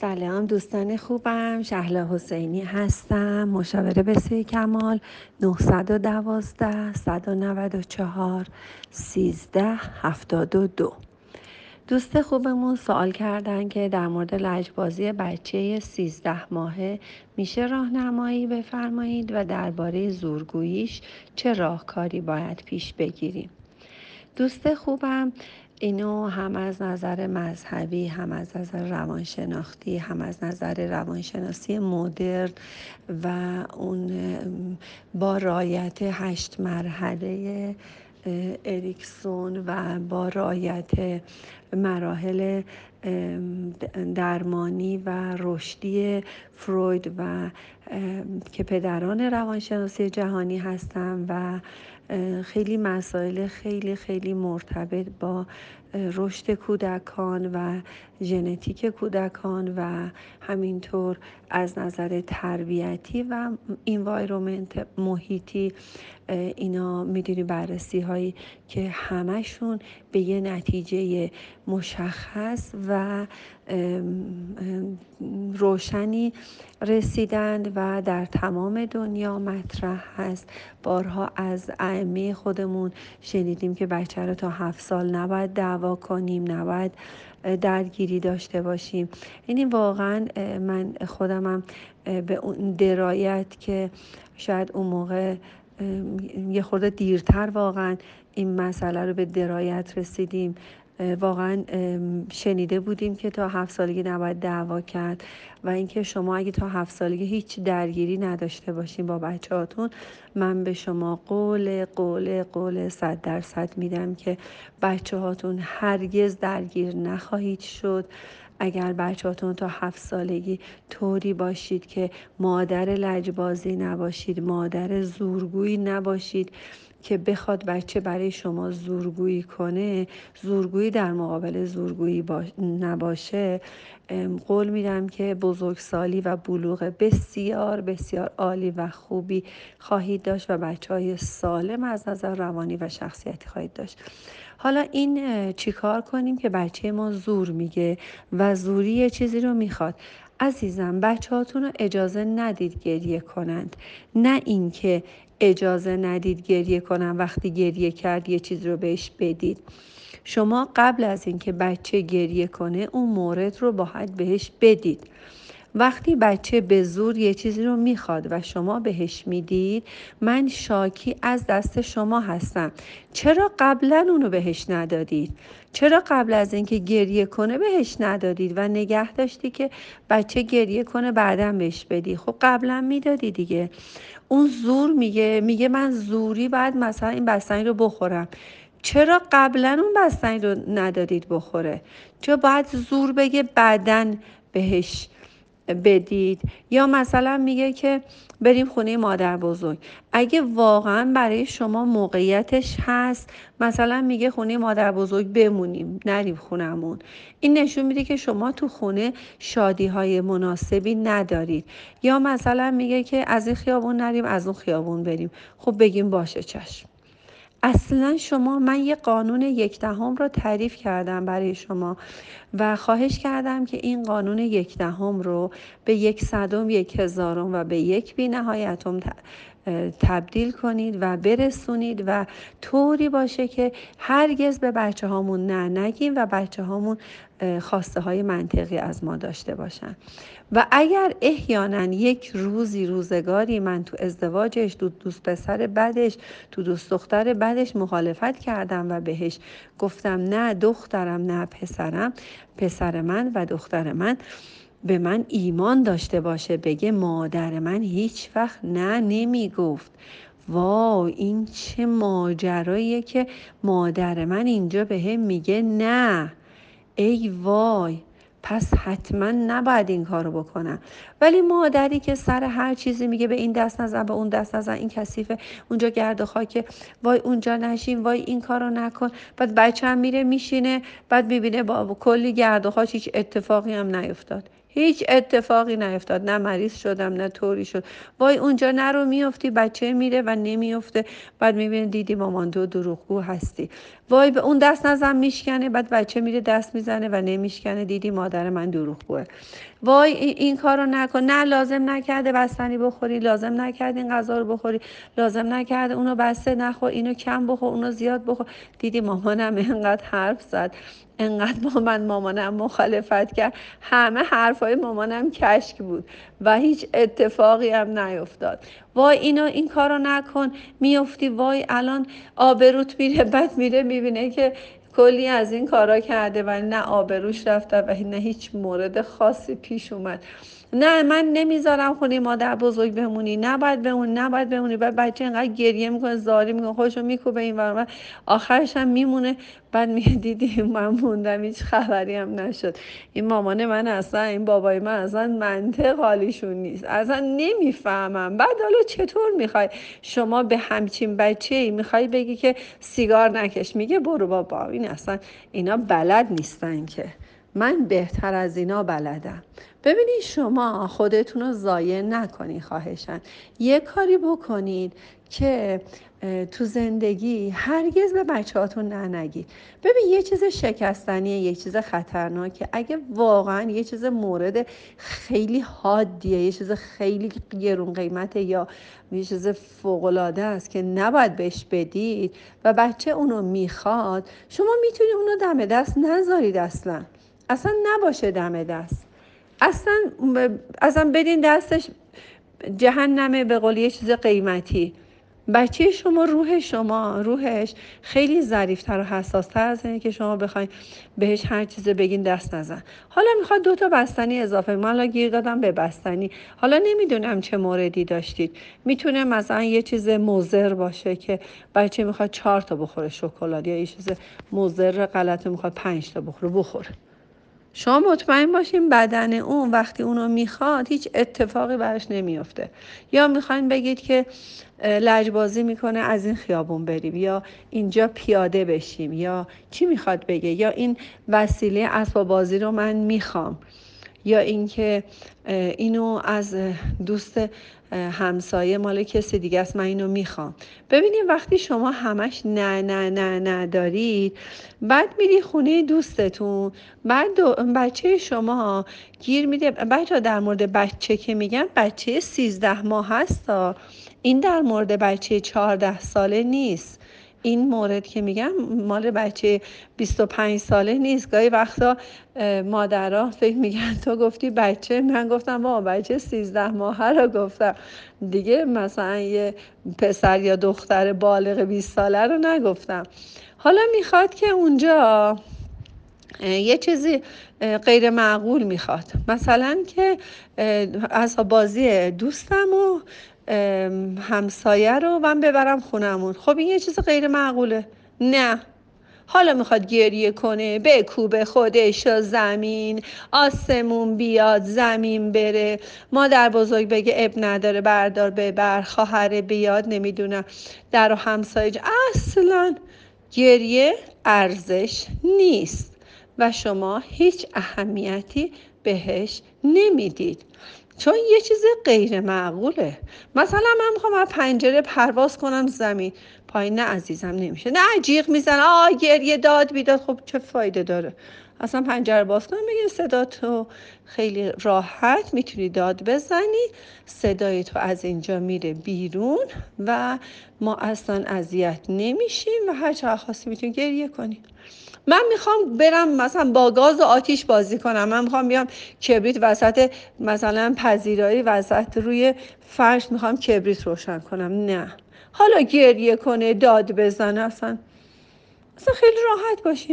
سلام دوستان خوبم. شهلا حسینی هستم مشاوره بسیار کمال 912 194 13 72 دوست خوبمون سوال کردن که در مورد لجبازی بچه 13 ماهه میشه راهنمایی بفرمایید و درباره زورگوییش چه راهکاری باید پیش بگیریم. دوست خوبم اینو هم از نظر مذهبی هم از نظر روانشناختی هم از نظر روانشناسی مدرن و اون با رایت هشت مرحله اریکسون و با رایت مراحل درمانی و رشدی فروید و که پدران روانشناسی جهانی هستند و خیلی مسائل خیلی خیلی مرتبط با رشد کودکان و ژنتیک کودکان و همینطور از نظر تربیتی و انوایرومنت محیطی اینا می‌دونی بررسی هایی که همشون به یه نتیجه مشخص و روشنی رسیدند و در تمام دنیا مطرح هست بارها از ائمه خودمون شنیدیم که بچه رو تا هفت سال نباید دعوا کنیم نباید درگیری داشته باشیم. یعنی واقعا من خودمم به اون درایت که شاید اون موقع یه خورده دیرتر واقعا این مسئله رو به درایت رسیدیم. واقعا شنیده بودیم که تا هفت سالگی نباید دعوا کرد و اینکه شما اگه تا هفت سالگی هیچ درگیری نداشته باشین با بچه هاتون من به شما قول قول قول صد درصد میدم که بچه هاتون هرگز درگیر نخواهید شد. اگر بچهاتون تا هفت سالگی طوری باشید که مادر لجبازی نباشید مادر زورگویی نباشید که بخواد بچه برای شما زورگویی کنه زورگویی در مقابل زورگویی نباشه قول میدم که بزرگسالی و بلوغ بسیار بسیار عالی و خوبی خواهید داشت و بچه های سالم از نظر روانی و شخصیتی خواهید داشت. حالا این چیکار کنیم که بچه ما زور میگه و زوری چیزی رو می‌خواد؟ عزیزم بچه هاتون رو اجازه ندید گریه کنند. نه اینکه اجازه ندید گریه کنن وقتی گریه کرد یه چیز رو بهش بدید. شما قبل از اینکه بچه گریه کنه اون مورد رو باید بهش بدید. وقتی بچه به زور یه چیزی رو می‌خواد و شما بهش می‌دید من شاکی از دست شما هستم. چرا قبلا اونو بهش ندادید؟ چرا قبل از اینکه گریه کنه بهش ندادید و نگه داشتی که بچه گریه کنه بعدا بهش بدی؟ خب قبلا می‌دادی دیگه. اون زور میگه میگه من زوری باید مثلا این بستنی رو بخورم. چرا قبلا اون بستنی رو ندادید بخوره؟ چرا باید زور بگه بعدا بهش بدید. یا مثلا میگه که بریم خونه مادر بزرگ. اگه واقعا برای شما موقعیتش هست مثلا میگه خونه مادر بزرگ بمونیم نریم خونمون. این نشون میده که شما تو خونه شادی های مناسبی ندارید. یا مثلا میگه که از این خیابون نریم از اون خیابون بریم. خب بگیم باشه چشم. اصلا شما من یه قانون یک دهم رو تعریف کردم برای شما و خواهش کردم که این قانون یک دهم رو به یک صدم یک هزارم و به یک بی نهایتم تبدیل کنید و برسونید و طوری باشه که هرگز به بچه هامون نه نگیم و بچه هامون خواسته های منطقی از ما داشته باشن. و اگر احیانا یک روزی روزگاری من تو ازدواجش تو دوست پسر بدش تو دوست دختر بدش مخالفت کردم و بهش گفتم نه دخترم نه پسرم پسر من و دختر من به من ایمان داشته باشه بگه مادر من هیچ وقت نه نمی گفت وای این چه ماجراییه که مادر من اینجا به هم میگه نه. ای وای پس حتما نباید این کارو بکنم. ولی مادری که سر هر چیزی میگه به این دست نزن به اون دست نزن این کثیفه. اونجا گرد و خاکه وای اونجا نشین وای این کارو نکن. بعد بچه هم میره میشینه بعد می‌بینه با کلی گرد و خاک هیچ اتفاقی هم نیفتاد. هیچ اتفاقی نیفتاد. نه مریض شدم نه طوری شد. وای اونجا نرو میافتی بچه میره و نمیافته. بعد می‌بینه دیدی مامان تو دروغگو هستی. وای به اون دست نزن میشکنه. بعد بچه میره دست می‌زنه و نمیشکنه. دیدی مادر من دروغگوه. وای این کار رو نکن. نه لازم نکرده بستنی بخوری لازم نکرده این غذا رو بخوری لازم نکرده اونو بسته نخور اینو کم بخور اونو زیاد بخور. دیدی مامانم اینقدر حرف زد. انقدر با من مامانم مخالفت کرد. همه حرفای مامانم کشک بود و هیچ اتفاقی هم نیفتاد. وای اینو این کارو نکن. میفتی وای الان آبروت میره بعد میره می‌بینه که کلی از این کارا کرده و نه آبروش رفته و نه هیچ مورد خاصی پیش اومد. نه من نمی‌ذارم خونی مادر بزرگ بمونی. نباید بمونی نباید بمونی. بعد بچه اینقدر گریه می‌کنه زاری می‌کنه خودشو میکوبه این ور. آخرش هم میمونه. بعد میگه دیدی من موندم هیچ خبری هم نشد. این مامان من اصلا این بابای من اصلا منطق حالیشون نیست. اصلا نمی‌فهمم. بعد حالا چطور می‌خوای؟ شما به همچین بچه ای می‌خوای بگی که سیگار نکش. میگه برو بابا. این اصلا اینا بلد نیستن که. من بهتر از اینا بلدم. ببینید شما خودتون رو ضایع نکنید خواهشن یه کاری بکنید که تو زندگی هرگز به بچه هاتون ننگید ببین یه چیز شکستنیه یه چیز خطرناکه. اگه واقعا یه چیز مورد خیلی حادیه یه چیز خیلی گرون قیمته یا یه چیز فوقلاده است که نباید بهش بدید و بچه اونو می‌خواد شما می‌تونید اونو دم دست نذارید اصلا. اصلا نباشه دم دست. اصلا اصلا بدین دستش جهنمه به قول چیز قیمتی. بچه شما روح شما روحش خیلی ظریفتر و حساستر از اینه که شما بخواین بهش هر چیز بگین دست نزن. حالا می‌خواد دو تا بستنی اضافه. من حالا گیر دادم به بستنی. حالا نمی‌دونم چه موردی داشتید. می‌تونه مثلا یه چیز موزر باشه که بچه می‌خواد چهار تا بخوره شکلات یا یه چیز موزر غلط می‌خواد پنج تا بخوره بخوره. شما مطمئن باشین بدن اون وقتی اونو می‌خواد هیچ اتفاقی براش نمیافته. یا می‌خواین بگید که لجبازی می‌کنه از این خیابون بریم یا اینجا پیاده بشیم یا چی می‌خواد بگه یا این وسیله اسباب بازی رو من می‌خوام. یا اینکه اینو از دوست همسایه مال کسی دیگه است من اینو می‌خوام. ببینید وقتی شما همش نه نه نه نه دارید بعد میری خونه دوستتون بعد بچه شما گیر میده. بچه در مورد بچه که میگن بچه سیزده ماه هست. این در مورد بچه چهارده ساله نیست. این مورد که میگم مال بچه 25 ساله نیست. گاهی وقتا مادرها فکر میگن تو گفتی بچه؟ من گفتم با بچه 13 ماهه رو گفتم. دیگه مثلا یه پسر یا دختر بالغ 20 ساله رو نگفتم. حالا می‌خواد که اونجا یه چیزی غیر معقول می‌خواد. مثلا که از بازی دوستم و همسایه رو من ببرم خونمون. خب این یه چیز غیر معقوله. نه. حالا می‌خواد گریه کنه به کوب خودش زمین. آسمون بیاد زمین بره. مادر بزرگ بگه اب نداره بردار ببر. خواهر بیاد نمی‌دونم در و همسایه اصلا گریه ارزش نیست. و شما هیچ اهمیتی بهش نمی‌دید. چون یه چیز غیر معقوله. مثلا من می‌خوام از پنجره پرواز کنم زمین. پایین نه عزیزم نمیشه. نه جیغ میزن آ گریه داد بیداد. خب چه فایده داره؟ اصلا پنجره باز کنم بگیر صدا تو خیلی راحت می‌تونی داد بزنی. صدای تو از اینجا میره بیرون و ما اصلا اذیت نمیشیم و هر چقدر خواستی می‌تونی گریه کنی. من می‌خوام برم مثلا با گاز و آتیش بازی کنم. من می‌خوام بیام کبریت وسط مثلا پذیرایی وسط روی فرش می‌خوام کبریت روشن کنم. نه. حالا گریه کنه داد بزنه اصلا اصلا خیلی راحت باشی.